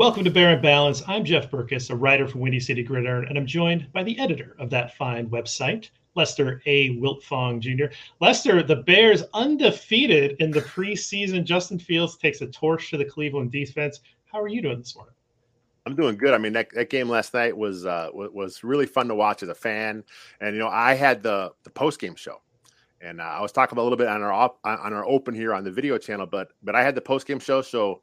Welcome to Bear and Balance. I'm Jeff Berckes, a writer for Windy City Gridiron, and I'm joined by the editor of that fine website, Lester A. Wiltfong Jr. Lester, the Bears undefeated in the preseason. Justin Fields takes a torch to the Cleveland defense. How are you doing this morning? I'm doing good. I mean, that, that game last night was uh, was really fun to watch as a fan, and you know, I had the the post game show, and uh, I was talking a little bit on our op, on our open here on the video channel, but but I had the post game show, so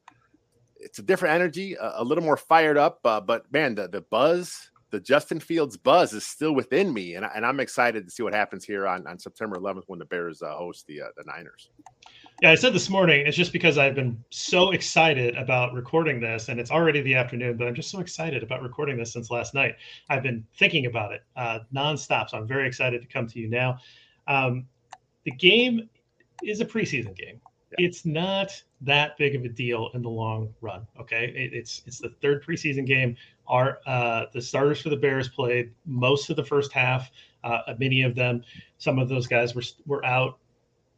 it's a different energy, a, a little more fired up. Uh, but man, the the buzz, the Justin Fields buzz is still within me, and, and I'm excited to see what happens here on, on September 11th when the Bears uh, host the uh, the Niners. Yeah, I said this morning, it's just because I've been so excited about recording this, and it's already the afternoon, but I'm just so excited about recording this since last night. I've been thinking about it uh, nonstop, so I'm very excited to come to you now. Um, the game is a preseason game. Yeah. It's not that big of a deal in the long run. Okay, it, it's it's the third preseason game. Our uh, the starters for the Bears played most of the first half. Uh, many of them, some of those guys were were out.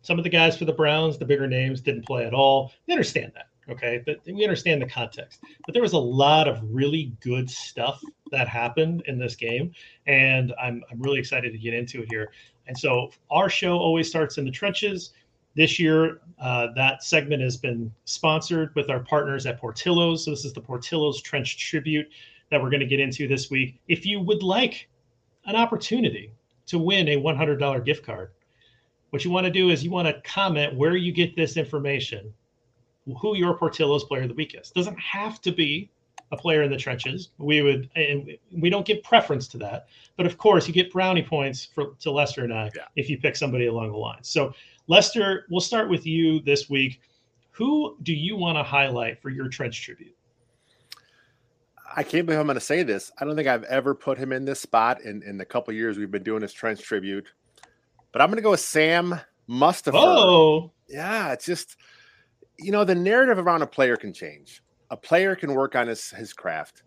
Some of the guys for the Browns, the bigger names, didn't play at all. We understand that. Okay, but we understand the context. But there was a lot of really good stuff that happened in this game, and I'm I'm really excited to get into it here. And so our show always starts in the trenches. This year, uh, that segment has been sponsored with our partners at Portillo's. So this is the Portillo's Trench Tribute that we're going to get into this week. If you would like an opportunity to win a $100 gift card, what you want to do is you want to comment where you get this information, who your Portillo's player of the week is. Doesn't have to be a player in the trenches. We would, and we don't give preference to that, but of course, you get brownie points for to Lester and I yeah. if you pick somebody along the line. So Lester, we'll start with you this week. Who do you want to highlight for your trench tribute? I can't believe I'm going to say this. I don't think I've ever put him in this spot in, in the couple years we've been doing this trench tribute. But I'm going to go with Sam Mustipher. Oh, yeah. It's just, you know, the narrative around a player can change. A player can work on his, his craft.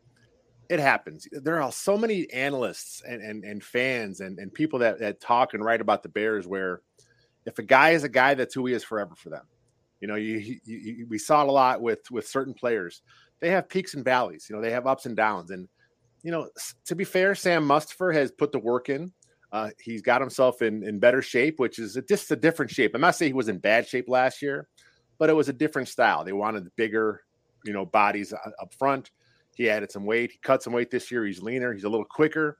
It happens. There are so many analysts and, and, and fans and, and people that, that talk and write about the Bears where if a guy is a guy, that's who he is forever for them. You know, you, you, you, we saw it a lot with with certain players. They have peaks and valleys. You know, they have ups and downs. And you know, to be fair, Sam Mustipher has put the work in. Uh, he's got himself in in better shape, which is a, just a different shape. I'm not saying he was in bad shape last year, but it was a different style. They wanted bigger, you know, bodies up front. He added some weight. He cut some weight this year. He's leaner. He's a little quicker.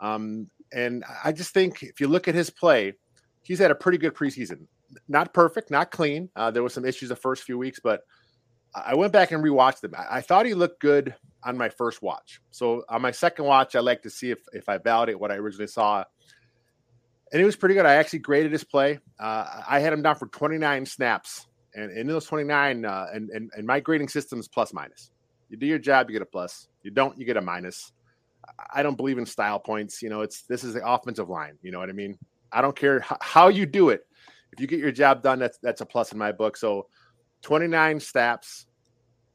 Um, and I just think if you look at his play, he's had a pretty good preseason. Not perfect, not clean. Uh, there was some issues the first few weeks, but I went back and rewatched them. I, I, thought he looked good on my first watch. So on my second watch, I like to see if if I validate what I originally saw. And it was pretty good. I actually graded his play. Uh, I had him down for 29 snaps, and, in those 29, uh, and, and and my grading system is plus minus. You do your job, you get a plus. You don't, you get a minus. I don't believe in style points. You know, it's this is the offensive line. You know what I mean? I don't care how you do it. If you get your job done, that's that's a plus in my book. So 29 snaps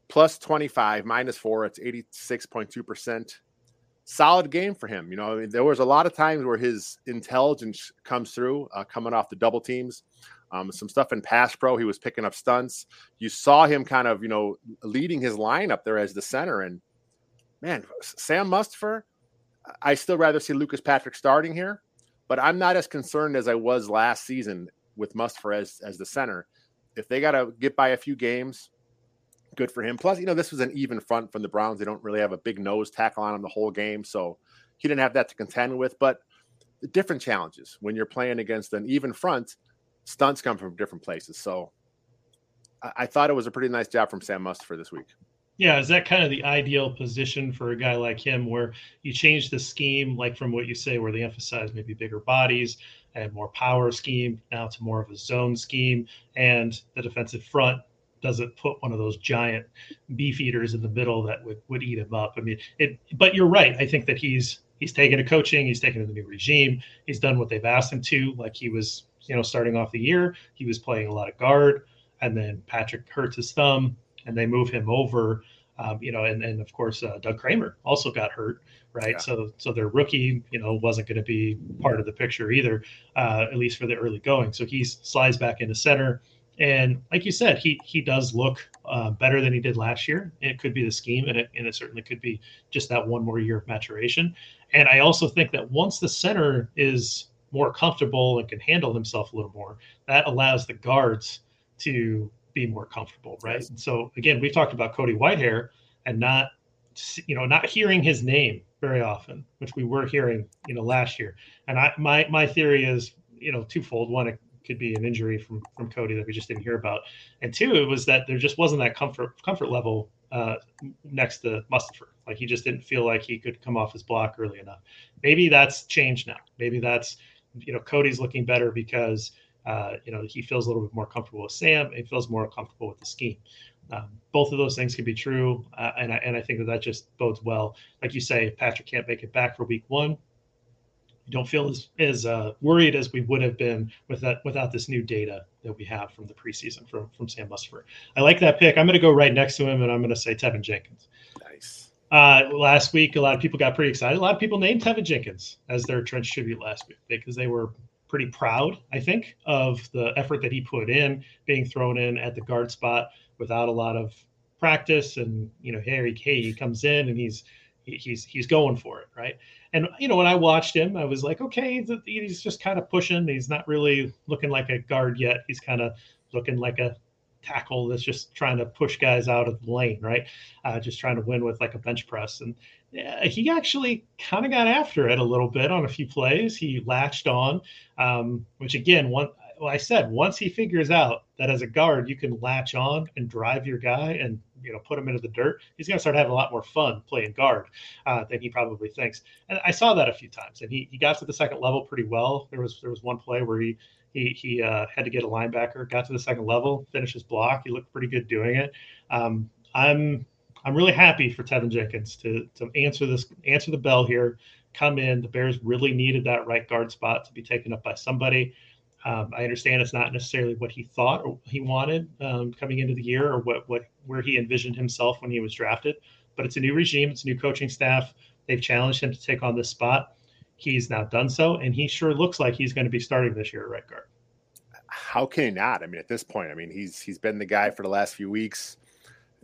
plus 25 minus four, it's 86.2%. Solid game for him. You know, I mean, there was a lot of times where his intelligence comes through, uh, coming off the double teams. Um, some stuff in pass pro, he was picking up stunts. You saw him kind of, you know, leading his line up there as the center. And man, Sam Mustipher, I still rather see Lucas Patrick starting here but I'm not as concerned as I was last season with Mustipher as as the center. If they got to get by a few games, good for him. Plus, you know, this was an even front from the Browns. They don't really have a big nose tackle on him the whole game, so he didn't have that to contend with. But different challenges when you're playing against an even front. Stunts come from different places, so I, I thought it was a pretty nice job from Sam Mustipher this week. Yeah, is that kind of the ideal position for a guy like him where you change the scheme, like from what you say, where they emphasize maybe bigger bodies and more power scheme now to more of a zone scheme, and the defensive front doesn't put one of those giant beef eaters in the middle that would, would eat him up. I mean, it, but you're right. I think that he's he's taken to coaching, he's taken to the new regime, he's done what they've asked him to. Like he was, you know, starting off the year, he was playing a lot of guard, and then Patrick hurts his thumb and they move him over. Um, you know, and, and of course uh, Doug Kramer also got hurt, right? Yeah. So so their rookie, you know, wasn't going to be part of the picture either, uh, at least for the early going. So he slides back into center. And like you said, he he does look uh, better than he did last year. It could be the scheme, and it and it certainly could be just that one more year of maturation. And I also think that once the center is more comfortable and can handle himself a little more, that allows the guards to be more comfortable, right? Yes. And so again, we've talked about Cody Whitehair and not you know not hearing his name very often, which we were hearing you know last year. And I my my theory is you know twofold. One, it could be an injury from from Cody that we just didn't hear about, and two, it was that there just wasn't that comfort comfort level uh, next to Mustipher. Like he just didn't feel like he could come off his block early enough. Maybe that's changed now. Maybe that's you know Cody's looking better because uh, you know he feels a little bit more comfortable with Sam. He feels more comfortable with the scheme. Um, both of those things can be true, uh, and I, and I think that that just bodes well. Like you say, if Patrick can't make it back for Week One, you don't feel as as uh, worried as we would have been with that without this new data that we have from the preseason from from Sam Mustipher. I like that pick. I'm going to go right next to him, and I'm going to say Teven Jenkins. Nice. Uh, last week, a lot of people got pretty excited. A lot of people named Teven Jenkins as their trench tribute last week because they were pretty proud, I think, of the effort that he put in, being thrown in at the guard spot without a lot of practice. And you know, Harry Kay he comes in and he's he's he's going for it, right? And you know, when I watched him, I was like, okay, he's just kind of pushing. He's not really looking like a guard yet. He's kind of looking like a tackle that's just trying to push guys out of the lane, right? Uh, just trying to win with like a bench press. And yeah, he actually kind of got after it a little bit on a few plays. He latched on, um, which again, one well, I said once he figures out that as a guard you can latch on and drive your guy and you know put him into the dirt, he's going to start having a lot more fun playing guard uh, than he probably thinks. And I saw that a few times, and he, he got to the second level pretty well. There was there was one play where he he he uh, had to get a linebacker, got to the second level, finished his block. He looked pretty good doing it. Um, I'm I'm really happy for Teven Jenkins to to answer this answer the bell here. Come in. The Bears really needed that right guard spot to be taken up by somebody. Um, I understand it's not necessarily what he thought or he wanted um, coming into the year, or what what where he envisioned himself when he was drafted. But it's a new regime, it's a new coaching staff. They've challenged him to take on this spot. He's now done so, and he sure looks like he's going to be starting this year at right guard. How can he not? I mean, at this point, I mean, he's he's been the guy for the last few weeks.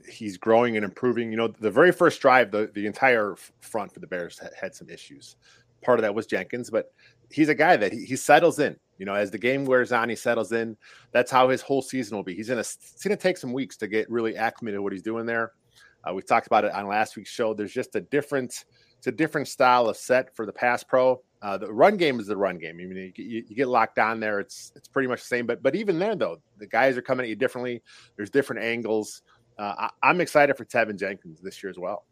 He's growing and improving. You know, the very first drive, the, the entire front for the Bears had, had some issues. Part of that was Jenkins, but he's a guy that he, he settles in. You know, as the game wears on, he settles in. That's how his whole season will be. He's gonna it's gonna take some weeks to get really acclimated to what he's doing there. Uh, we talked about it on last week's show. There's just a different it's a different style of set for the pass pro. Uh, the run game is the run game. I mean, you, you, get locked on there. It's it's pretty much the same. But but even there though, the guys are coming at you differently. There's different angles. Uh, I, am excited for Teven Jenkins this year as well.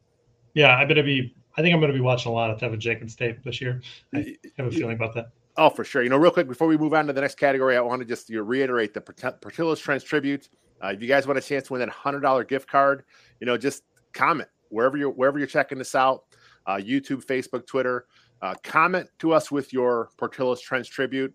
Yeah, I'm gonna be. I think I'm gonna be watching a lot of Teven Jenkins tape this year. I have a feeling about that. Oh, for sure. You know, real quick before we move on to the next category, I want to just you know, reiterate the Portillo's Trench tribute. Uh, if you guys want a chance to win that hundred dollar gift card, you know, just comment wherever you're wherever you're checking this out, uh, YouTube, Facebook, Twitter. Uh, comment to us with your Portillo's Trench tribute.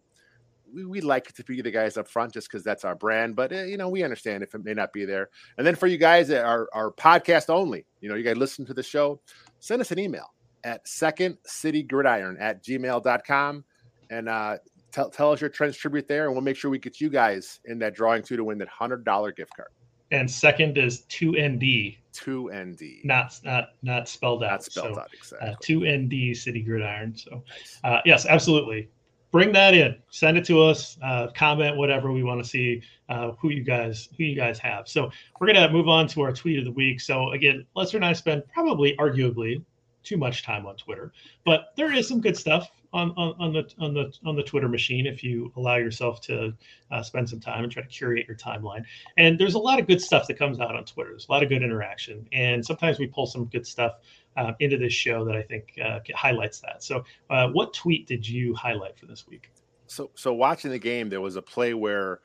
We, we like to be the guys up front just because that's our brand, but uh, you know we understand if it may not be there. And then for you guys that are, are podcast only, you know, you guys listen to the show, send us an email at second city gridiron at gmail.com and uh, tell, tell us your trench tribute there, and we'll make sure we get you guys in that drawing too to win that hundred dollar gift card. And second is two ND. Two ND. Not not not spelled out. Not spelled so, out exactly. Uh, two ND City Gridiron. So uh, yes, absolutely. Bring that in. Send it to us. Uh, comment whatever we want to see. Uh, who you guys who you guys have. So we're gonna move on to our tweet of the week. So again, Lester and I spend probably arguably too much time on Twitter, but there is some good stuff on, on, on the on the on the Twitter machine if you allow yourself to uh, spend some time and try to curate your timeline. And there's a lot of good stuff that comes out on Twitter. There's a lot of good interaction, and sometimes we pull some good stuff uh, into this show that I think uh, highlights that. So, uh, what tweet did you highlight for this week? So, so watching the game, there was a play where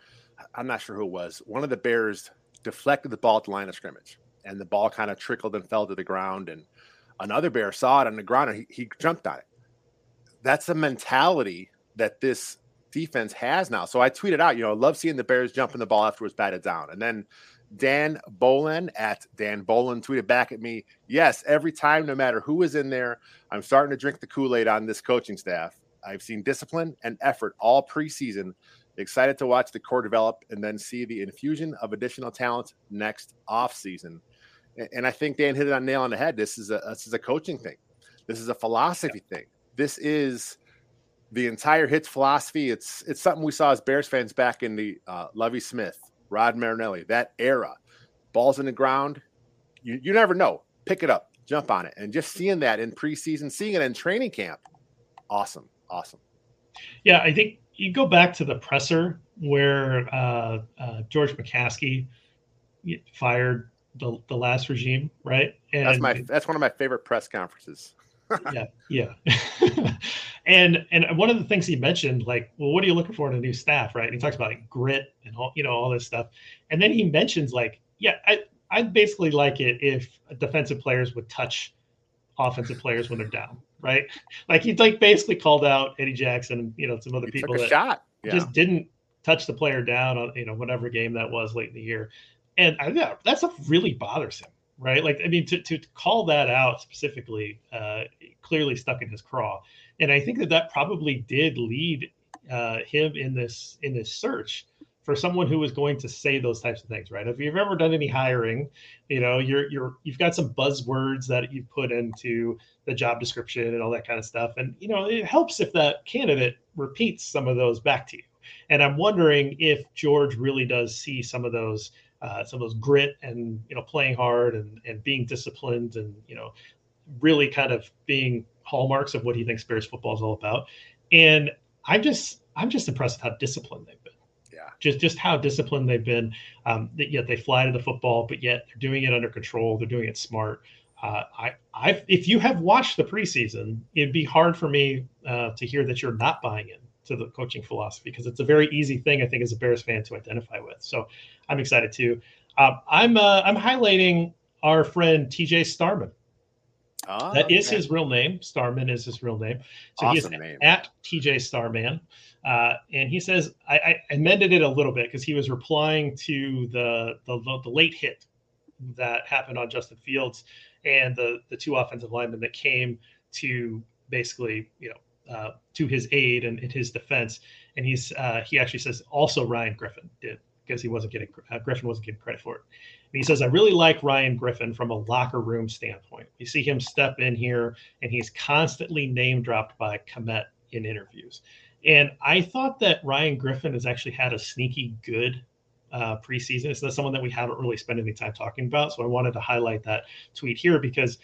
I'm not sure who it was. One of the Bears deflected the ball at the line of scrimmage, and the ball kind of trickled and fell to the ground. And another Bear saw it on the ground, and he, he jumped on it that's a mentality that this defense has now. So I tweeted out, you know, I love seeing the Bears jumping the ball after batted down. And then Dan Bolin at Dan Bolin tweeted back at me, yes, every time, no matter who is in there, I'm starting to drink the Kool Aid on this coaching staff. I've seen discipline and effort all preseason Excited to watch the core develop and then see the infusion of additional talent next offseason. And I think Dan hit it on nail on the head. This is a this is a coaching thing. This is a philosophy yeah. thing. This is the entire hits philosophy. It's it's something we saw as Bears fans back in the uh, Lovie Smith, Rod Marinelli, that era. Balls in the ground, you, you never know. Pick it up, jump on it, and just seeing that in preseason, seeing it in training camp, awesome, awesome. Yeah, I think you go back to the presser where uh, uh, George McCaskey fired the, the last regime, right? And that's my that's one of my favorite press conferences. Yeah, yeah. and and one of the things he mentioned, like, well, what are you looking for in a new staff, right? And he talks about like grit and all, you know, all this stuff. And then he mentions like, yeah, I I'd basically like it if defensive players would touch offensive players when they're down, right? Like he like basically called out Eddie Jackson, you know, some other he people that shot. Yeah. just didn't touch the player down on you know whatever game that was late in the year, and I yeah, that stuff really bothers him, right? Like I mean, to to call that out specifically, uh, clearly stuck in his craw, and I think that that probably did lead uh, him in this in this search for someone who was going to say those types of things, right? If you've ever done any hiring, you know, you're you're you've got some buzzwords that you put into the job description and all that kind of stuff. And you know, it helps if that candidate repeats some of those back to you. And I'm wondering if George really does see some of those uh, some of those grit and you know playing hard and and being disciplined and you know really kind of being hallmarks of what he thinks Bears football is all about. And I'm just I'm just impressed with how disciplined they've been Yeah. just just how disciplined they've been. Um, that yet they fly to the football, but yet they're doing it under control. They're doing it smart. Uh, I, I, if you have watched the preseason, it'd be hard for me uh, to hear that you're not buying in to the coaching philosophy because it's a very easy thing I think as a Bears fan to identify with. So I'm excited too. Um, I'm uh, I'm highlighting our friend TJ Starman. Oh, that is okay. his real name. Starman is his real name. So awesome he's name. at TJ Starman. Uh, and he says, I, I amended it a little bit because he was replying to the, the, the late hit that happened on Justin Fields and the the two offensive linemen that came to basically, you know, uh, to his aid and in his defense. And he's uh, he actually says also Ryan Griffin did because he wasn't getting uh, Griffin wasn't getting credit for it. And he says, I really like Ryan Griffin from a locker room standpoint. You see him step in here, and he's constantly name dropped by Kmet in interviews. And I thought that Ryan Griffin has actually had a sneaky good uh, preseason. It's not someone that we haven't really spent any time talking about. So I wanted to highlight that tweet here because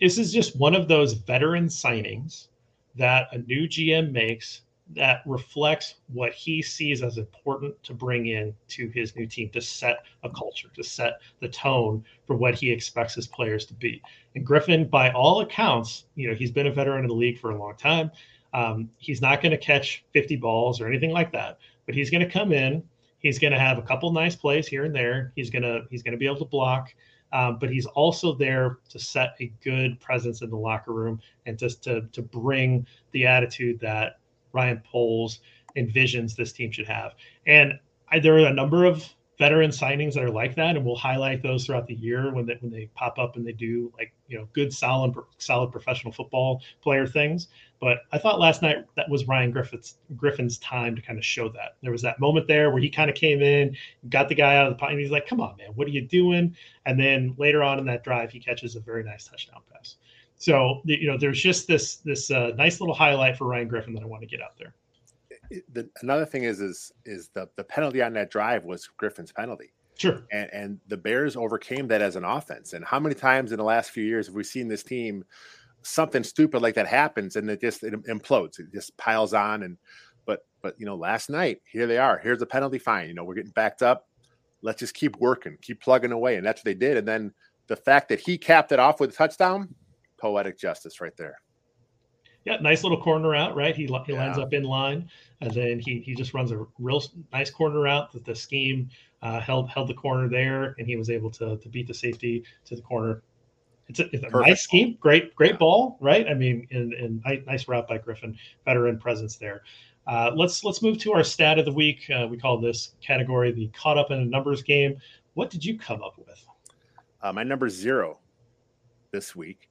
this is just one of those veteran signings that a new GM makes that reflects what he sees as important to bring in to his new team to set a culture, to set the tone for what he expects his players to be. And Griffin, by all accounts, you know, he's been a veteran in the league for a long time. Um, he's not going to catch 50 balls or anything like that, but he's going to come in. He's going to have a couple nice plays here and there. He's going to he's going to be able to block, um, but he's also there to set a good presence in the locker room and just to to bring the attitude that Ryan Poles envisions this team should have. And I, there are a number of veteran signings that are like that, and we'll highlight those throughout the year when they when they pop up and they do like you know good solid solid professional football player things. But I thought last night that was Ryan Griffith's Griffin's time to kind of show that. There was that moment there where he kind of came in, got the guy out of the pocket, and he's like, "Come on, man, what are you doing?" And then later on in that drive, he catches a very nice touchdown pass. So you know, there's just this this uh, nice little highlight for Ryan Griffin that I want to get out there. The, another thing is is is the the penalty on that drive was Griffin's penalty. Sure. And, and the Bears overcame that as an offense. And how many times in the last few years have we seen this team? Something stupid like that happens and it just it implodes it just piles on and but but you know last night here they are here's a penalty fine you know we're getting backed up. Let's just keep working keep plugging away and that's what they did and then the fact that he capped it off with a touchdown poetic justice right there. Yeah nice little corner out right? He, he yeah. lines up in line and then he he just runs a real nice corner out that the scheme uh, held held the corner there and he was able to to beat the safety to the corner it's a, it's a nice scheme, great, great yeah. ball, right? I mean, and, and nice route by Griffin, veteran presence there. Uh, let's let's move to our stat of the week. Uh, we call this category the caught up in a numbers game. What did you come up with? Uh, my number zero this week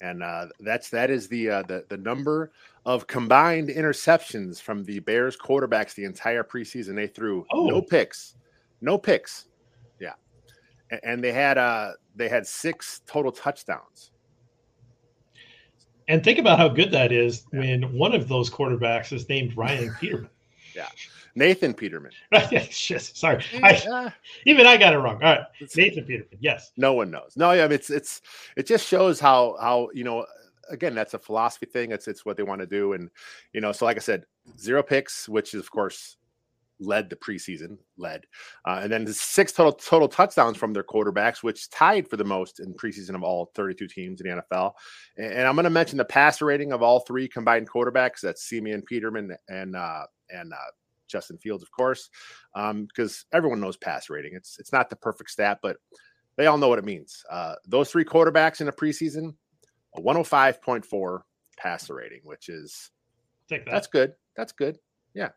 and uh, that's that is the uh, the the number of combined interceptions from the Bears quarterbacks the entire preseason. They threw oh. no picks, no picks, and, they had uh they had six total touchdowns. And think about how good that is yeah. when one of those quarterbacks is named Ryan Peterman. yeah. Nathan Peterman. Sorry, I, even I got it wrong. All right, Nathan Peterman. Yes. No one knows. No, yeah, it's it's it just shows how how you know again that's a philosophy thing. It's it's what they want to do, and you know, so like I said, zero picks, which is of course led the preseason, led, uh, and then the six total total touchdowns from their quarterbacks, which tied for the most in preseason of all 32 teams in the NFL. And, and I'm going to mention the passer rating of all three combined quarterbacks. That's Siemian Peterman and uh, and uh, Justin Fields, of course, because um, everyone knows pass rating. It's it's not the perfect stat, but they all know what it means. Uh, those three quarterbacks in the preseason, a 105.4 passer rating, which is that. that's good. That's good. Yeah.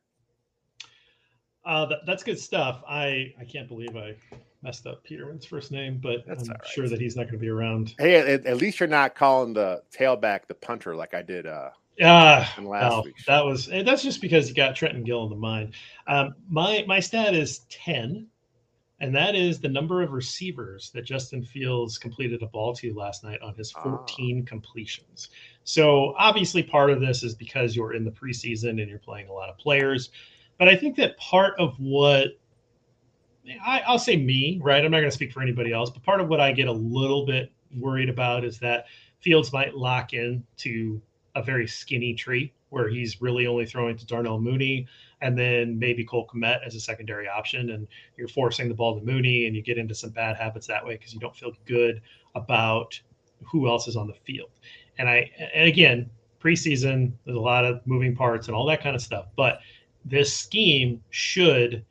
Uh, that, that's good stuff. I I can't believe I messed up Peterman's first name, but that's I'm right. sure that he's not going to be around. Hey, at, at, least you're not calling the tailback the punter like I did uh, uh, no, that was eh, that's just because you got Trenton Gill in the mind. Um, my my stat is ten, and that is the number of receivers that Justin Fields completed a ball to last night on his 14 completions. So obviously, part of this is because you're in the preseason and you're playing a lot of players. But I think that part of what I, I'll say me, right? I'm not going to speak for anybody else, but part of what I get a little bit worried about is that Fields might lock in to a very skinny tree where he's really only throwing to Darnell Mooney and then maybe Cole Kmet as a secondary option. And you're forcing the ball to Mooney and you get into some bad habits that way because you don't feel good about who else is on the field. And I, and again, preseason, there's a lot of moving parts and all that kind of stuff. But this scheme should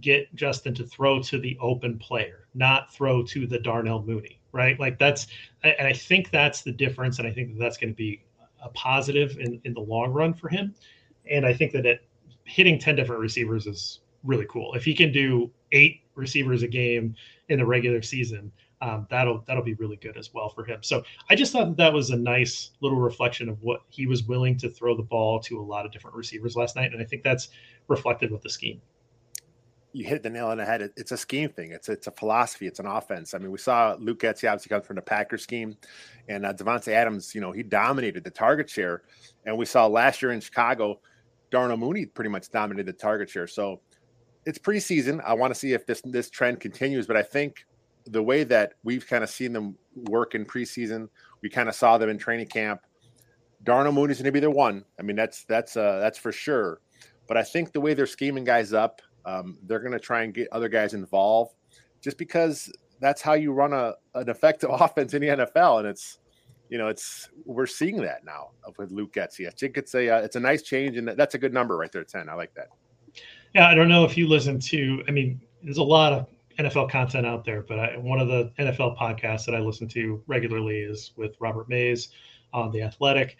get Justin to throw to the open player, not throw to the Darnell Mooney, right? Like that's, and I think that's the difference. And I think that that's going to be a positive in, in the long run for him. And I think that it, hitting 10 different receivers is really cool. If he can do eight receivers a game in the regular season, um, that'll that'll be really good as well for him. So I just thought that that was a nice little reflection of what he was willing to throw the ball to a lot of different receivers last night, and I think that's reflected with the scheme you hit the nail on the head. It's a scheme thing. It's it's a philosophy. It's an offense. I mean, we saw Luke Getsy obviously comes from the Packers scheme, and uh, Davante Adams. You know, he dominated the target share, and we saw last year in Chicago, Darnell Mooney pretty much dominated the target share. So it's preseason. I want to see if this this trend continues, but I think the way that we've kind of seen them work in preseason, we kind of saw them in training camp. Darnell Mooney's going to be their one. I mean, that's that's uh, that's for sure. But I think the way they're scheming guys up um, they're going to try and get other guys involved just because that's how you run a, an effective offense in the NFL. And it's, you know, it's, we're seeing that now with Luke Getsy. I think it's a, uh, it's a nice change and that's a good number right there. 10. I like that. Yeah. I don't know if you listen to, I mean, there's a lot of NFL content out there, but I, one of the NFL podcasts that I listen to regularly is with Robert Mays on the Athletic.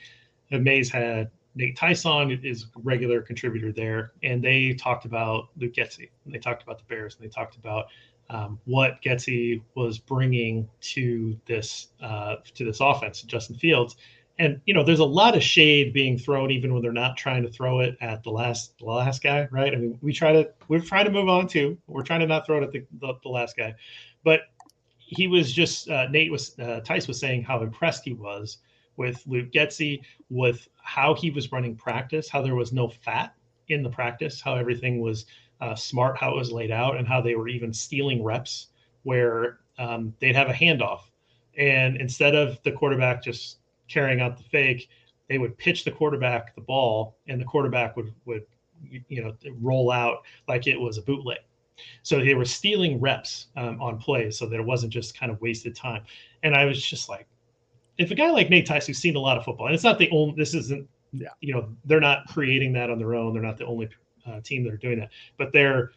And Mays had Nate Tice is a regular contributor there, and they talked about Luke Getsy, and they talked about the Bears, and they talked about um, what Getsy was bringing to this uh, to this offense, Justin Fields. And you know, there's a lot of shade being thrown, even when they're not trying to throw it at the last the last guy, right? I mean, we try to we're trying to move on too. We're trying to not throw it at the, the, the last guy, but he was just uh, Nate was uh, Tice was saying how impressed he was with Luke Getsy, with how he was running practice, how there was no fat in the practice, how everything was uh, smart, how it was laid out, and how they were even stealing reps where um, they'd have a handoff. And instead of the quarterback just carrying out the fake, they would pitch the quarterback the ball, and the quarterback would would you know roll out like it was a bootleg. So they were stealing reps um, on plays, so that it wasn't just kind of wasted time. And I was just like, if a guy like Nate Tice, who's seen a lot of football, and it's not the only, this isn't, yeah. you know, they're not creating that on their own. They're not the only uh, team that are doing that, but they're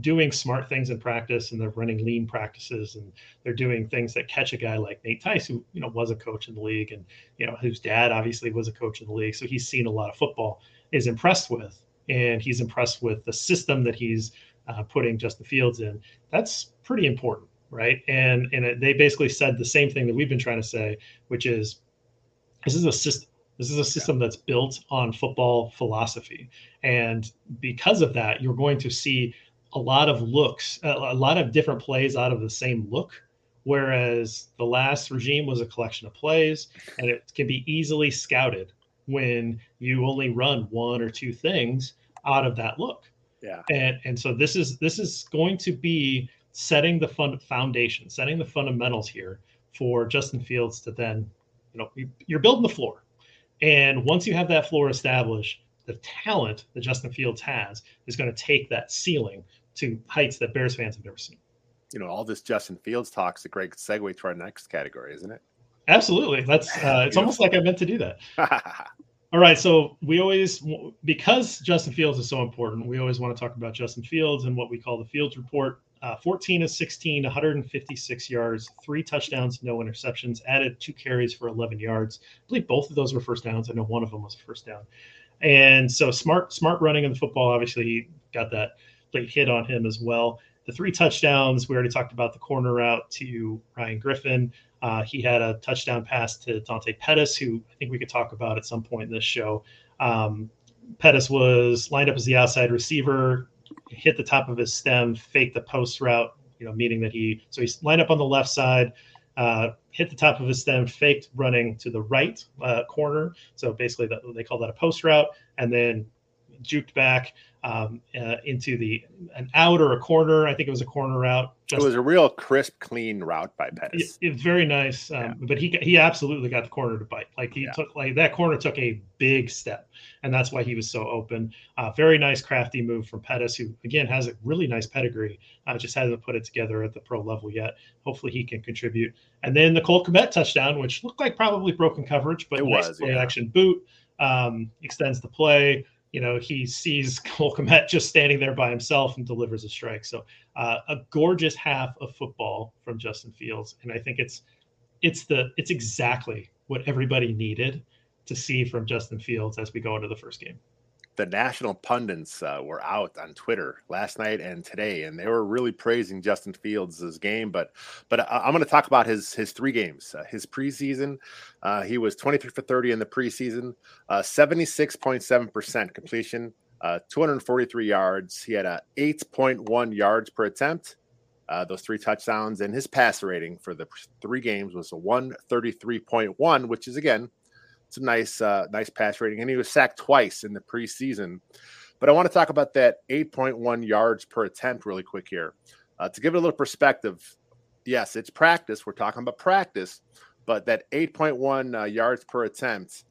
doing smart things in practice and they're running lean practices and they're doing things that catch a guy like Nate Tice, who, you know, was a coach in the league and, you know, whose dad obviously was a coach in the league. So he's seen a lot of football, is impressed with, and he's impressed with the system that he's uh, putting Justin Fields in. That's pretty important right? And and it, they basically said the same thing that we've been trying to say, which is this is a system. This is a system that's built on football philosophy, and because of that, you're going to see a lot of looks, a lot of different plays out of the same look. Whereas the last regime was a collection of plays, and it can be easily scouted when you only run one or two things out of that look. Yeah. And and so this is this is going to be setting the fun foundation, setting the fundamentals here for Justin Fields to then, you know, you're building the floor. And once you have that floor established, the talent that Justin Fields has is going to take that ceiling to heights that Bears fans have never seen. You know, all this Justin Fields talks a great segue to our next category, isn't it? Absolutely. That's uh, it's almost like I meant to do that. All right, so we always because Justin Fields is so important, we always want to talk about Justin Fields and what we call the Fields report. Uh, 14 of 16, 156 yards, three touchdowns, no interceptions, added two carries for 11 yards. I believe both of those were first downs. I know one of them was first down. And so smart, smart running in the football. Obviously, he got that late hit on him as well. The three touchdowns, we already talked about the corner route to Ryan Griffin. Uh, he had a touchdown pass to Dante Pettis, who I think we could talk about at some point in this show. Um, Pettis was lined up as the outside receiver, hit the top of his stem, faked the post route, you know, meaning that he so he's lined up on the left side, uh, hit the top of his stem, faked running to the right uh, corner. So basically, they call that a post route, and then juked back um, uh, into the an out or a corner. I think it was a corner route. Just, it was a real crisp, clean route by Pettis. It, it's very nice, um, yeah. but he he absolutely got the corner to bite. Like he yeah. took like that corner took a big step, and that's why he was so open. Uh, very nice, crafty move from Pettis, who again has a really nice pedigree. Uh, just hasn't put it together at the pro level yet. Hopefully, he can contribute. And then the Cole Kmet touchdown, which looked like probably broken coverage, but it nice was play yeah. action boot um, extends the play you know, he sees Cole just standing there by himself and delivers a strike. So uh, a gorgeous half of football from Justin Fields, and I think it's it's the it's exactly what everybody needed to see from Justin Fields as we go into the first game the national pundits uh, were out on Twitter last night and today, and they were really praising Justin Fields' game. But but I, am going to talk about his his three games. Uh, his preseason, uh, he was 23 for 30 in the preseason, 76.7 uh, percent completion, uh, 243 yards. He had a 8.1 yards per attempt. Uh, those three touchdowns and his passer rating for the three games was a 133.1, which is again it's a nice, uh, nice pass rating, and he was sacked twice in the preseason. But I want to talk about that 8.1 yards per attempt really quick here. Uh, to give it a little perspective, yes, it's practice. We're talking about practice, but that 8.1 uh, yards per attempt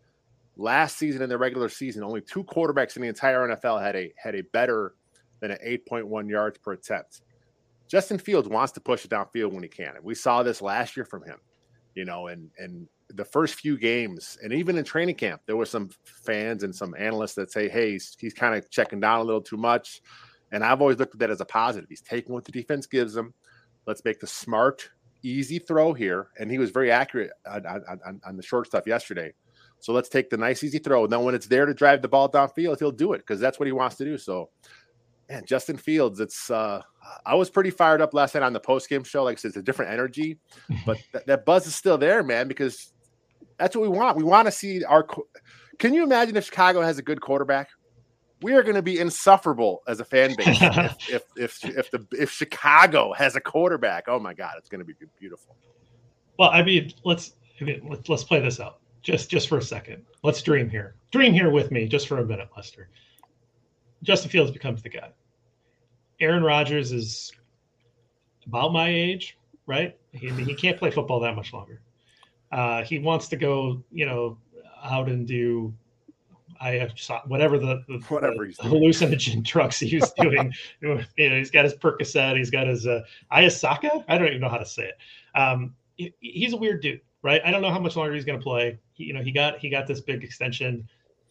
last season in the regular season, only two quarterbacks in the entire NFL had a had a better than an 8.1 yards per attempt. Justin Fields wants to push it downfield when he can. And we saw this last year from him, you know, and and the first few games, and even in training camp, there were some fans and some analysts that say, "Hey, he's, he's kind of checking down a little too much." And I've always looked at that as a positive. He's taking what the defense gives him. Let's make the smart, easy throw here. And he was very accurate on, on, on the short stuff yesterday. So let's take the nice, easy throw. And then when it's there to drive the ball downfield, he'll do it because that's what he wants to do. So, man, Justin Fields, it's uh, I was pretty fired up last night on the post game show. Like I said, it's a different energy, but th- that buzz is still there, man. Because that's what we want. We want to see our. Can you imagine if Chicago has a good quarterback? We are going to be insufferable as a fan base if, if if if the if Chicago has a quarterback. Oh my God, it's going to be beautiful. Well, I mean, let's I mean, let's, let's play this out just just for a second. Let's dream here. Dream here with me just for a minute, Lester. Justin Fields becomes the guy. Aaron Rodgers is about my age, right? He, he can't play football that much longer. Uh, he wants to go, you know, out and do I saw whatever the, the whatever the hallucinogen drugs he was doing. you know, he's got his Percocet, he's got his uh, Ayasaka. I don't even know how to say it. Um, he, he's a weird dude, right? I don't know how much longer he's going to play. He, you know, he got he got this big extension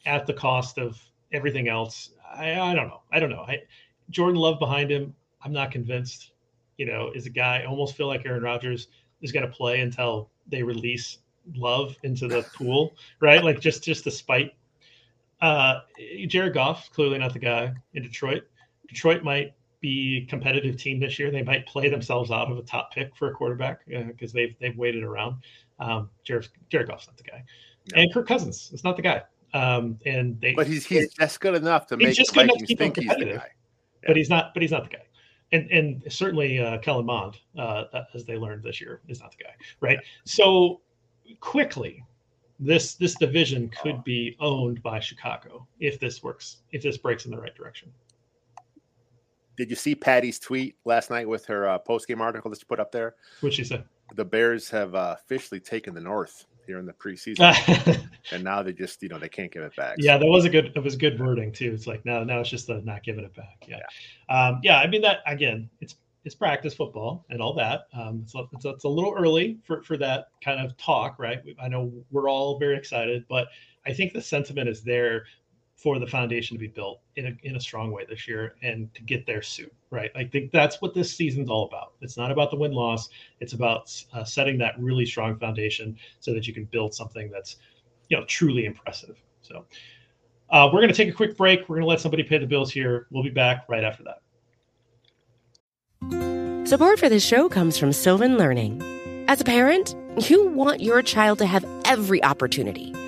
at the cost of everything else. I, I don't know. I don't know. I, Jordan Love behind him. I'm not convinced. You know, is a guy. I almost feel like Aaron Rodgers is going to play until they release love into the pool, right? Like just just the spite. Uh, Jared Goff clearly not the guy in Detroit. Detroit might be a competitive team this year. They might play themselves out of a top pick for a quarterback because uh, they've they've waited around. Um, Jared Jared Goff's not the guy. Yeah. And Kirk Cousins is not the guy. Um, and they, but he's he's just good enough to make just to keep think he's the guy. But he's not. But he's not the guy. And and certainly uh, Kellen Mond, uh, as they learned this year, is not the guy. Right. So quickly, this this division could be owned by Chicago if this works. If this breaks in the right direction. Did you see Patty's tweet last night with her uh, post game article that she put up there? What she said? The Bears have uh, officially taken the North in the preseason, and now they just you know they can't give it back. Yeah, that was a good it was good wording too. It's like now now it's just the not giving it back. Yeah, yeah. Um, yeah I mean that again, it's it's practice football and all that. Um, it's, it's, it's a little early for for that kind of talk, right? I know we're all very excited, but I think the sentiment is there for the foundation to be built in a, in a strong way this year and to get there soon, right? I think that's what this season's all about. It's not about the win loss. It's about uh, setting that really strong foundation so that you can build something that's, you know, truly impressive. So uh, we're going to take a quick break. We're going to let somebody pay the bills here. We'll be back right after that. Support for this show comes from Sylvan Learning. As a parent, you want your child to have every opportunity –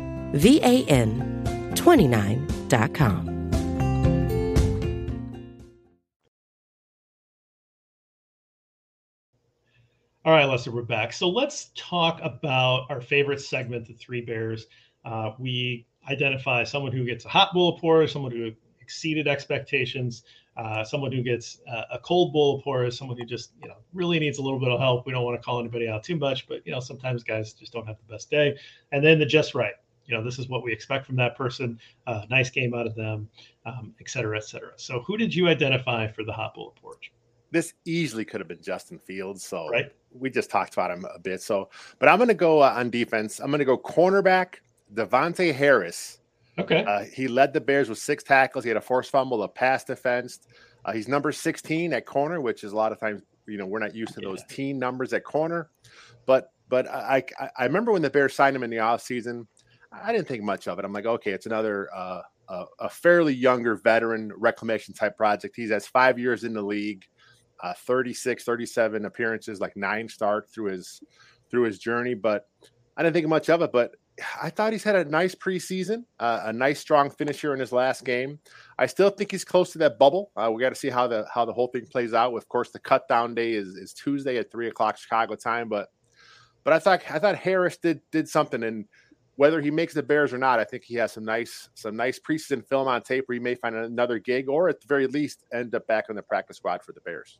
VAN29.com. All right, Lester, we're back. So let's talk about our favorite segment, the Three Bears. Uh, we identify someone who gets a hot bowl of porridge, someone who exceeded expectations, uh, someone who gets uh, a cold bowl of porridge, someone who just you know really needs a little bit of help. We don't want to call anybody out too much, but you know sometimes guys just don't have the best day. And then the just right you know, this is what we expect from that person. Uh, nice game out of them, um, et cetera, et cetera. So, who did you identify for the hot bullet porch? This easily could have been Justin Fields. So, right. we just talked about him a bit. So, but I'm going to go uh, on defense. I'm going to go cornerback Davontae Harris. Okay. Uh, he led the Bears with six tackles. He had a forced fumble, a pass defense. Uh, he's number 16 at corner, which is a lot of times, you know, we're not used to yeah. those team numbers at corner. But but I, I, I remember when the Bears signed him in the offseason, I didn't think much of it. I'm like, okay, it's another uh, a, a, fairly younger veteran reclamation type project. He's has five years in the league, uh, 36, 37 appearances, like nine starts through his through his journey. But I didn't think much of it. But I thought he's had a nice preseason, uh, a nice strong finish here in his last game. I still think he's close to that bubble. Uh, we got to see how the how the whole thing plays out. Of course, the cut down day is, is Tuesday at three o'clock Chicago time. But but I thought I thought Harris did did something and whether he makes the Bears or not, I think he has some nice some nice preseason film on tape where he may find another gig, or at the very least, end up back on the practice squad for the Bears.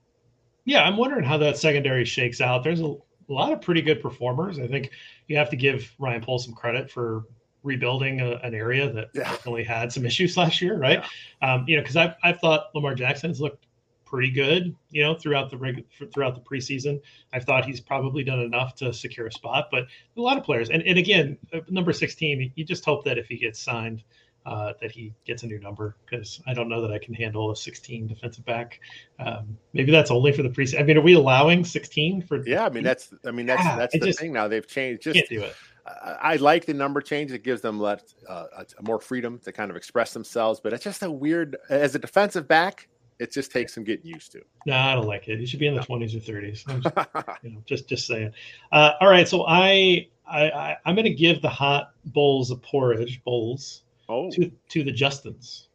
Yeah, I'm wondering how that secondary shakes out. There's a, a lot of pretty good performers. I think you have to give Ryan Poles some credit for rebuilding a, an area that yeah. definitely had some issues last year, right? Yeah. Um, you know, because I've, I've thought Lamar Jackson has looked pretty good, you know, throughout the reg- throughout the preseason. I thought he's probably done enough to secure a spot, but a lot of players. And, and again, uh, number 16, you just hope that if he gets signed, uh, that he gets a new number because I don't know that I can handle a 16 defensive back. Um, maybe that's only for the preseason. I mean, are we allowing 16 for? Yeah, I mean that's I mean that's yeah, that's the just, thing now. They've changed. Just can't do it. I like the number change. It gives them let, uh, more freedom to kind of express themselves. But it's just a weird as a defensive back it just takes some getting used to. No, I don't like it. He should be in the twenties or thirties. you know, just just saying. Uh, all right, so I I, I am going to give the hot bowls of porridge bowls oh. to to the Justins.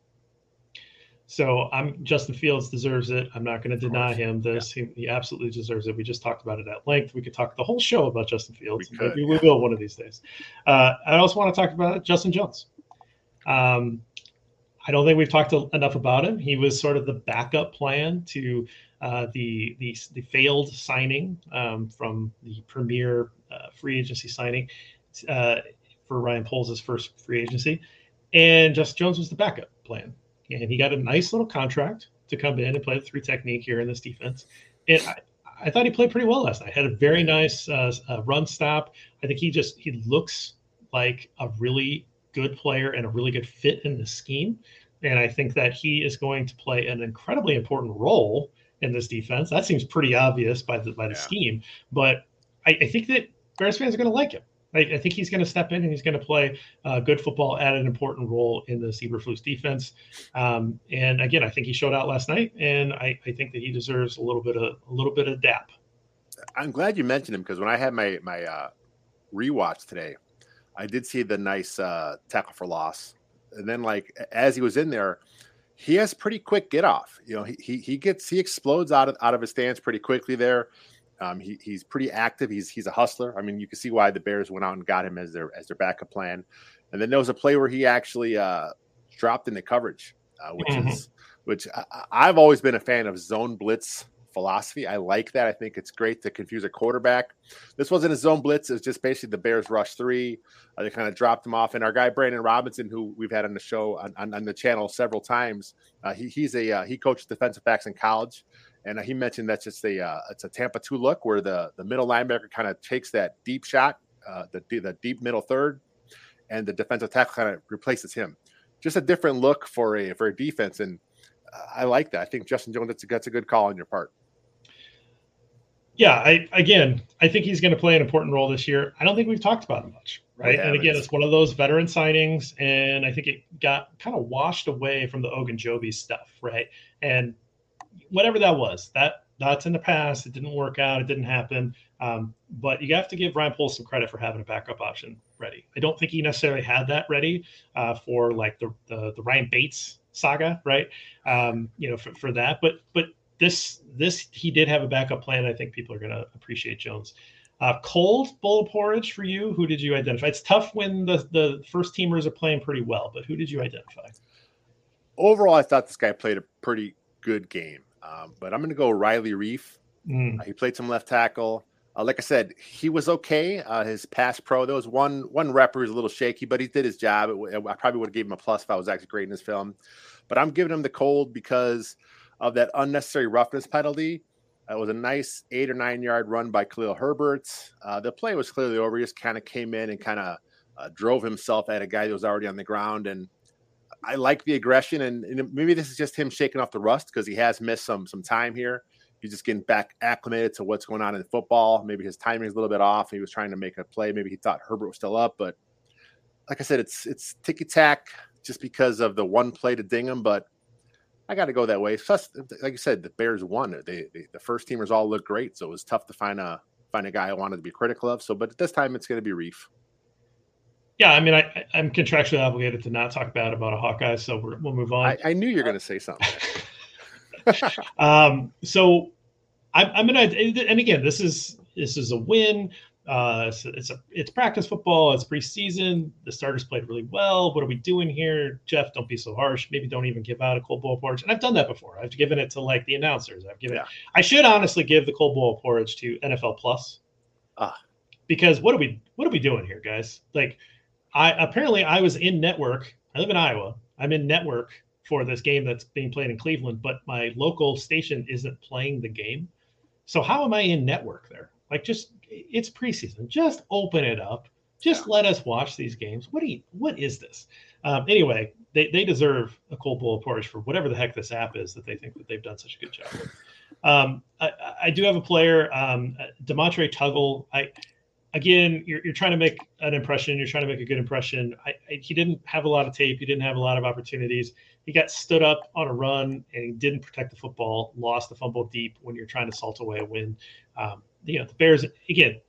So I'm Justin Fields deserves it. I'm not going to deny him this. Yeah. He, he, absolutely deserves it. We just talked about it at length. We could talk the whole show about Justin Fields. We, could, Maybe yeah. we will one of these days. Uh, I also want to talk about Justin Jones. Um, I don't think we've talked enough about him. He was sort of the backup plan to uh, the, the, the failed signing um, from the premier uh, free agency signing uh, for Ryan Poles' first free agency, and Justin Jones was the backup plan, and he got a nice little contract to come in and play the three technique here in this defense. And I, I thought he played pretty well last night. Had a very nice uh, uh, run stop. I think he just he looks like a really good player and a really good fit in the scheme. And I think that he is going to play an incredibly important role in this defense. That seems pretty obvious by the by the yeah. scheme, but I, I, think that Bears fans are going to like him. I, I, think he's going to step in and he's going to play uh, good football at an important role in the Eberflus defense. Um, and again, I think he showed out last night, and I, I, think that he deserves a little bit of a little bit of dap. I'm glad you mentioned him because when I had my my uh, rewatch today, I did see the nice uh, tackle for loss, and then like as he was in there, he has pretty quick get off. You know, he, he he gets he explodes out of out of his stance pretty quickly there. Um, he, he's pretty active. He's he's a hustler. I mean, you can see why the Bears went out and got him as their as their backup plan. And then there was a play where he actually uh, dropped into coverage, uh, which mm-hmm. is which I, have always been a fan of zone blitz philosophy. I like that. I think it's great to confuse a quarterback. This wasn't a zone blitz. It was just basically the Bears rush three. Uh, they kind of dropped him off. And our guy Brandon Robinson, who we've had on the show on, on, on the channel several times, uh, he, he's a uh, he coached defensive backs in college, and uh, he mentioned that's just a uh, it's a Tampa two look where the the middle linebacker kind of takes that deep shot, uh, the the deep middle third, and the defensive tackle kind of replaces him. Just a different look for a for a defense, and I like that. I think Justin Jones that's a, that's a good call on your part yeah, I again, I think he's going to play an important role this year. I don't think we've talked about him much, right? And again, it's one of those veteran signings, and I think it got kind of washed away from the Ogunjobi stuff, right? And whatever that was, that that's in the past. It didn't work out. It didn't happen. Um, but you have to give Ryan Poles some credit for having a backup option ready. I don't think he necessarily had that ready uh, for like the, the, the Ryan Bates saga, right? Um, you know, for, for that. But but this this he did have a backup plan. I think people are going to appreciate Jones. Uh, cold bowl of porridge for you. Who did you identify? It's tough when the the first teamers are playing pretty well, but who did you identify? Overall, I thought this guy played a pretty good game. Um, but I'm going to go Riley Reiff. Mm. Uh, he played some left tackle. Uh, like I said, he was okay. Uh, his pass pro, there was one one rep was a little shaky, but he did his job. It, I probably would have gave him a plus if I was actually grading this film. But I'm giving him the cold because of that unnecessary roughness penalty. It was a nice eight or nine yard run by Khalil Herbert. Uh, the play was clearly over. He just kind of came in and kind of uh, drove himself at a guy that was already on the ground. And I like the aggression. And, and maybe this is just him shaking off the rust because he has missed some some time here. He's just getting back acclimated to what's going on in football. Maybe his timing is a little bit off. He was trying to make a play. Maybe he thought Herbert was still up. But like I said, it's it's ticky tack just because of the one play to ding him. But I got to go that way. Plus, like you said, the Bears won. They, they, the first teamers all look great, so it was tough to find a find a guy I wanted to be critical of. So, but at this time it's going to be Reiff. Yeah, I mean, I, I'm contractually obligated to not talk bad about a Hawkeye, so we will move on. I, I, knew you were going to say something. um, so I'm, I'm going to, and again, this is this is a win. Uh, so it's a it's practice football. It's preseason. The starters played really well. What are we doing here, Jeff? Don't be so harsh. Maybe don't even give out a cold bowl porridge. And I've done that before. I've given it to like the announcers. I've given. Yeah. I should honestly give the cold bowl porridge to NFL Plus. Ah. Because what are we what are we doing here, guys? Like, I apparently I was in network. I live in Iowa. I'm in network for this game that's being played in Cleveland, but my local station isn't playing the game. So how am I in network there? Like, just it's preseason. Just open it up. Just yeah. let us watch these games. What do you, what is this? Um, anyway, they, they deserve a cold bowl of porridge for whatever the heck this app is that they think that they've done such a good job with. Um, I, I, do have a player, um, Demontre Tuggle. I again, you're, you're trying to make an impression. You're trying to make a good impression. I, I, he didn't have a lot of tape. He didn't have a lot of opportunities. He got stood up on a run and he didn't protect the football. Lost the fumble deep when you're trying to salt away a win. Um, you know the Bears again.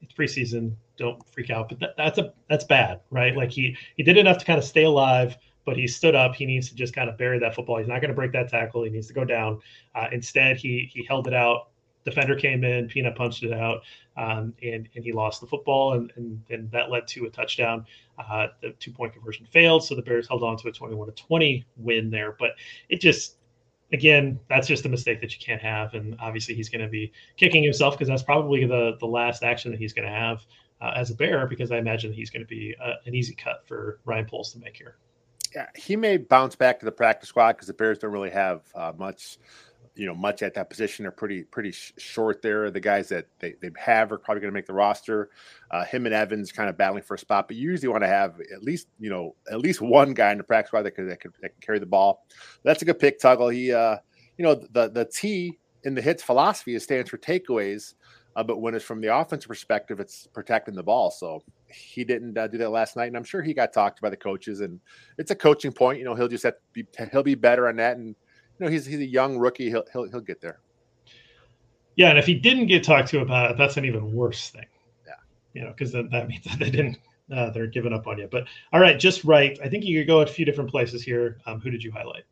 It's preseason. Don't freak out, but that, that's a that's bad, right? Like he he did enough to kind of stay alive, but he stood up. He needs to just kind of bury that football. He's not going to break that tackle. He needs to go down. Uh, instead, he he held it out defender came in, Peanut punched it out, um, and and he lost the football, and and, and that led to a touchdown. Uh, the two point conversion failed, so the Bears held on to a 21 to 20 win there. But it just again, that's just a mistake that you can't have. And obviously, he's going to be kicking himself because that's probably the the last action that he's going to have uh, as a Bear. Because I imagine he's going to be uh, an easy cut for Ryan Poles to make here. Yeah, he may bounce back to the practice squad because the Bears don't really have uh, much you know much at that position. They're pretty pretty sh- short there. The guys that they, they have are probably going to make the roster. Uh, him and Evans kind of battling for a spot, but you usually want to have at least you know at least one guy in the practice squad that could that, could, that can carry the ball. That's a good pick, Tuggle. He uh, you know the the T in the hits philosophy is stands for takeaways. Uh, but when it's from the offensive perspective, it's protecting the ball. So he didn't uh, do that last night, and I'm sure he got talked by the coaches. And it's a coaching point. You know, he'll just have to be he'll be better on that. And know, he's he's a young rookie. He'll he'll he'll get there. Yeah, and if he didn't get talked to about it, that's an even worse thing. Yeah, you know, because that, that means that they didn't uh, they're giving up on you. But all right, just right. I think you could go a few different places here. Um, who did you highlight?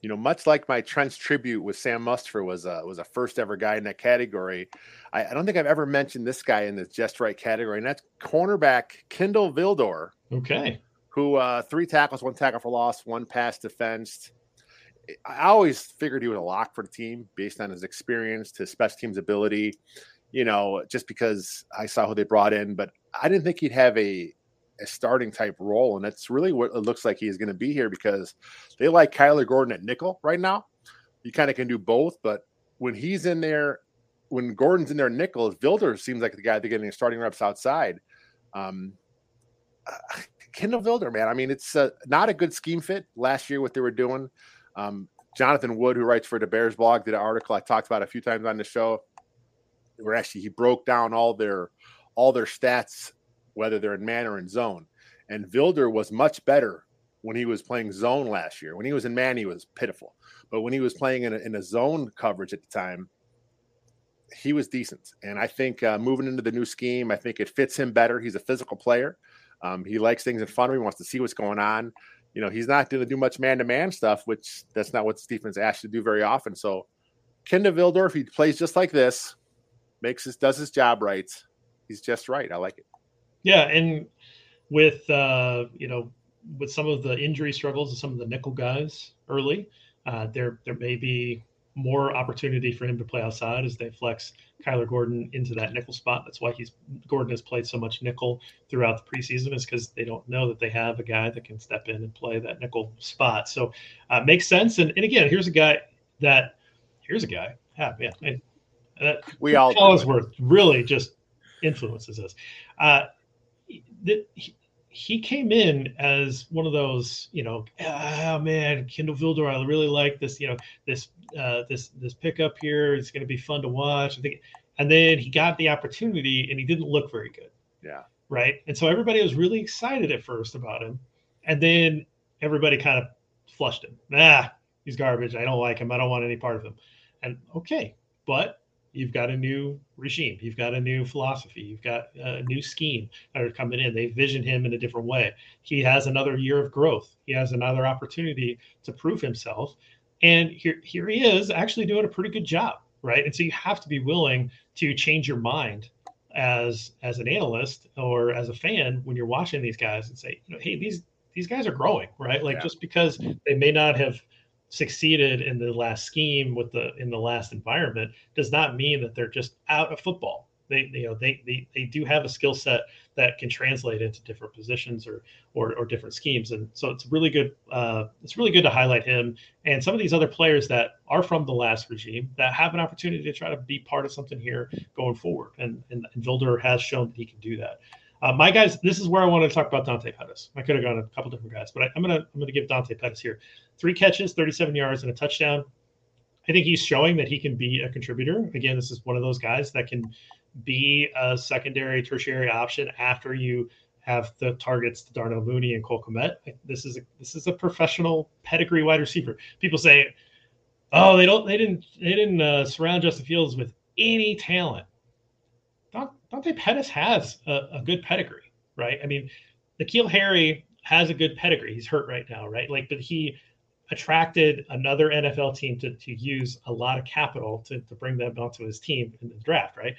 You know, much like my Trench tribute with Sam Mustipher was a was a first ever guy in that category. I, I don't think I've ever mentioned this guy in the just right category, and that's cornerback Kindle Vildor. Okay. Who uh, three tackles, one tackle for loss, one pass defensed. I always figured he was a lock for the team based on his experience, his special teams ability, you know, just because I saw who they brought in, but I didn't think he'd have a a starting type role. And that's really what it looks like he's going to be here because they like Kyler Gordon at nickel right now. You kind of can do both, but when he's in there, when Gordon's in there, nickel, Vildor seems like the guy they're getting starting reps outside. Um, uh, Kindle Vildor, man. I mean, it's uh, not a good scheme fit last year, what they were doing. Um, Jonathan Wood, who writes for the Bears blog, did an article I talked about a few times on the show, where actually he broke down all their all their stats, whether they're in man or in zone. And Vildor was much better when he was playing zone last year. When he was in man, he was pitiful. But when he was playing in a, in a zone coverage at the time, he was decent. And I think uh, moving into the new scheme, I think it fits him better. He's a physical player. Um, he likes things in front of him. He wants to see what's going on you know, he's not going to do much man to man stuff, which that's not what Stephens asked to do very often. So, Kindle Vildor, if he plays just like this, makes his does his job right, he's just right. I like it. Yeah, and with uh, you know, with some of the injury struggles of some of the nickel guys early, uh, there there may be more opportunity for him to play outside as they flex Kyler Gordon into that nickel spot. That's why he's Gordon has played so much nickel throughout the preseason is because they don't know that they have a guy that can step in and play that nickel spot. So uh, makes sense. And, and again, here's a guy that here's a guy. Yeah, yeah. And, uh, we all Collinsworth really just influences us. Uh, the, he, he came in as one of those, you know, oh man, Kindle Vildor, I really like this, you know, this uh, this this pickup here. It's going to be fun to watch. I think, and then he got the opportunity, and he didn't look very good. Yeah. Right. And so everybody was really excited at first about him, and then everybody kind of flushed him. Nah, he's garbage. I don't like him. I don't want any part of him. And okay, but you've got a new regime, you've got a new philosophy, you've got a new scheme that are coming in. They vision him in a different way. He has another year of growth. He has another opportunity to prove himself. And here, here he is actually doing a pretty good job, right? And so you have to be willing to change your mind as as an analyst or as a fan when you're watching these guys and say, you know, hey, these these guys are growing, right? Like yeah. just because they may not have succeeded in the last scheme with the in the last environment does not mean that they're just out of football. They you know they they, they do have a skill set that can translate into different positions or, or or different schemes. And so it's really good uh, it's really good to highlight him and some of these other players that are from the last regime that have an opportunity to try to be part of something here going forward. And and, and Vildor has shown that he can do that. Uh, my guys, this is where I wanted to talk about Dante Pettis. I could have gone a couple different guys, but I, am gonna I'm gonna give Dante Pettis here three catches, 37 yards, and a touchdown. I think he's showing that he can be a contributor. Again, this is one of those guys that can be a secondary, tertiary option after you have the targets to Darnell Mooney and Cole Kmet. This is a this is a professional pedigree wide receiver. People say, "Oh, they don't, they didn't, they didn't uh, surround Justin Fields with any talent." Don't Dante Pettis has a, a good pedigree, right? I mean, N'Keal Harry has a good pedigree. He's hurt right now, right? Like, but he attracted another NFL team to, to use a lot of capital to, to bring them onto his team in the draft, right?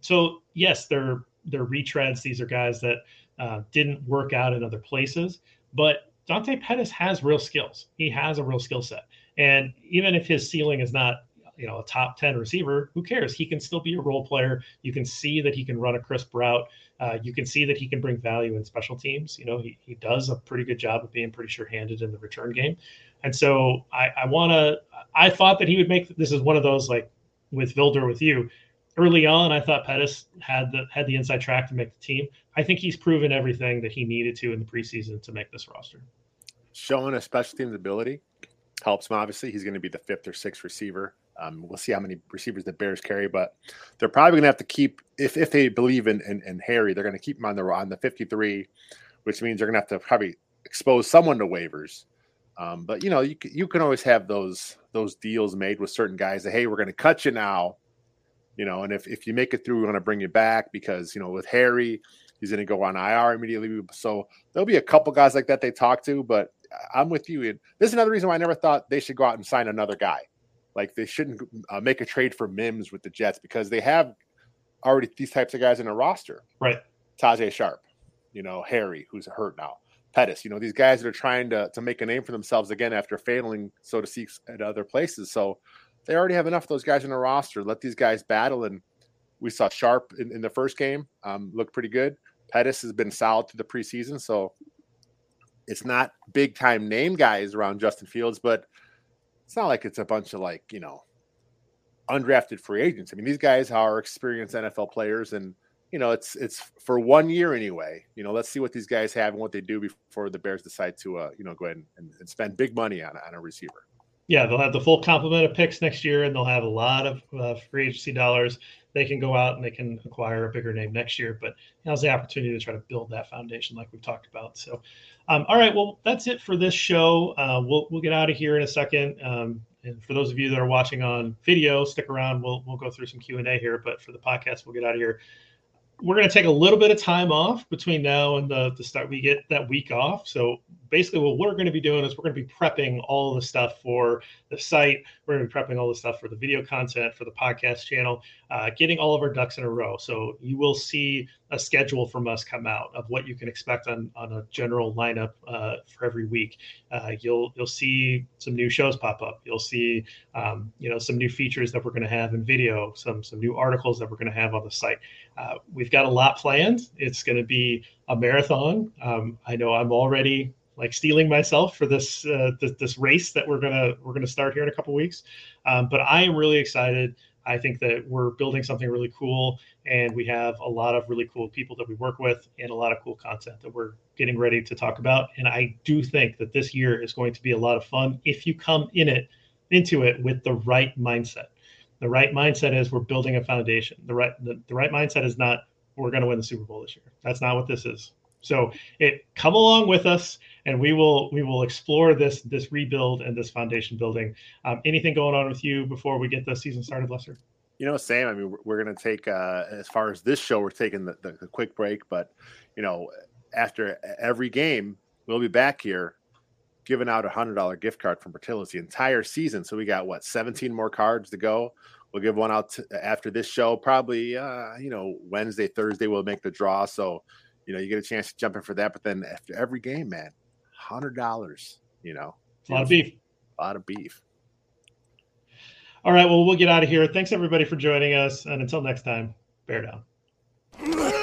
So yes, they're they're retreads. These are guys that uh, didn't work out in other places, but Dante Pettis has real skills. He has a real skill set, and even if his ceiling is not you know a top 10 receiver who cares? He can still be a role player. You can see that he can run a crisp route. Uh, you can see that he can bring value in special teams. You know he, he does a pretty good job of being pretty sure-handed in the return game. And so i, I want to i thought that he would make this is one of those like with Vildor with you. Early on i thought pettis had the had the inside track to make the team. I think he's proven everything that he needed to in the preseason to make this roster. Showing a special teams ability helps him. Obviously he's going to be the fifth or sixth receiver um, we'll see how many receivers the Bears carry, but they're probably going to have to keep if if they believe in in, in Harry, they're going to keep him on the on the 53, which means they're going to have to probably expose someone to waivers. Um, but you know, you you can always have those those deals made with certain guys that hey, we're going to cut you now, you know, and if if you make it through, we're going to bring you back because you know with Harry, he's going to go on IR immediately. So there'll be a couple guys like that they talk to, but I'm with you. And this is another reason why I never thought they should go out and sign another guy. Like they shouldn't uh, make a trade for Mims with the Jets because they have already these types of guys in a roster. Right. Tajae Sharpe, you know, Harry, who's hurt now. Pettis, you know, these guys that are trying to, to make a name for themselves again after failing, so to speak, at other places. So they already have enough of those guys in a roster. Let these guys battle. And we saw Sharpe in, in the first game um, look pretty good. Pettis has been solid through the preseason. So it's not big time name guys around Justin Fields, but – it's not like it's a bunch of like you know undrafted free agents. I mean, these guys are experienced NFL players, and you know, it's it's for one year anyway. You know, let's see what these guys have and what they do before the Bears decide to uh, you know go ahead and, and spend big money on on a receiver. Yeah, they'll have the full complement of picks next year, and they'll have a lot of uh, free agency dollars. They can go out and they can acquire a bigger name next year, but now's the opportunity to try to build that foundation, like we've talked about. So, um, all right, well, that's it for this show. Uh, we'll we'll get out of here in a second. Um, and for those of you that are watching on video, stick around. We'll we'll go through some Q and A here. But for the podcast, we'll get out of here we're going to take a little bit of time off between now and the, the start. We get that week off. So basically, what we're going to be doing is we're going to be prepping all the stuff for the site. We're going to be prepping all the stuff for the video content for the podcast channel, uh, getting all of our ducks in a row. So you will see a schedule from us come out of what you can expect on on a general lineup uh, for every week. Uh, you'll you'll see some new shows pop up. You'll see um, you know some new features that we're going to have in video, some some new articles that we're going to have on the site. Uh, we've got a lot planned. It's going to be a marathon. Um, I know I'm already like steeling myself for this, uh, this, this race that we're gonna we're gonna start here in a couple weeks. Um, but I am really excited. I think that we're building something really cool, and we have a lot of really cool people that we work with, and a lot of cool content that we're getting ready to talk about. And I do think that this year is going to be a lot of fun if you come in it into it with the right mindset. The right mindset is we're building a foundation. The right the, the right mindset is not we're going to win the Super Bowl this year. That's not what this is. So it come along with us, and we will we will explore this this rebuild and this foundation building. Um, anything going on with you before we get the season started, Lester? You know, Sam. I mean, we're, we're going to take uh, as far as this show, we're taking the, the, the quick break, but you know, after every game, we'll be back here giving out a hundred dollar gift card from Portillo's the entire season. So we got what 17 more cards to go. We'll give one out to, after this show, probably uh, you know Wednesday, Thursday. We'll make the draw, so you know you get a chance to jump in for that. But then after every game, man, hundred dollars. You know, a lot of beef. A lot of beef. All right, well, we'll get out of here. Thanks everybody for joining us, and until next time, bear down.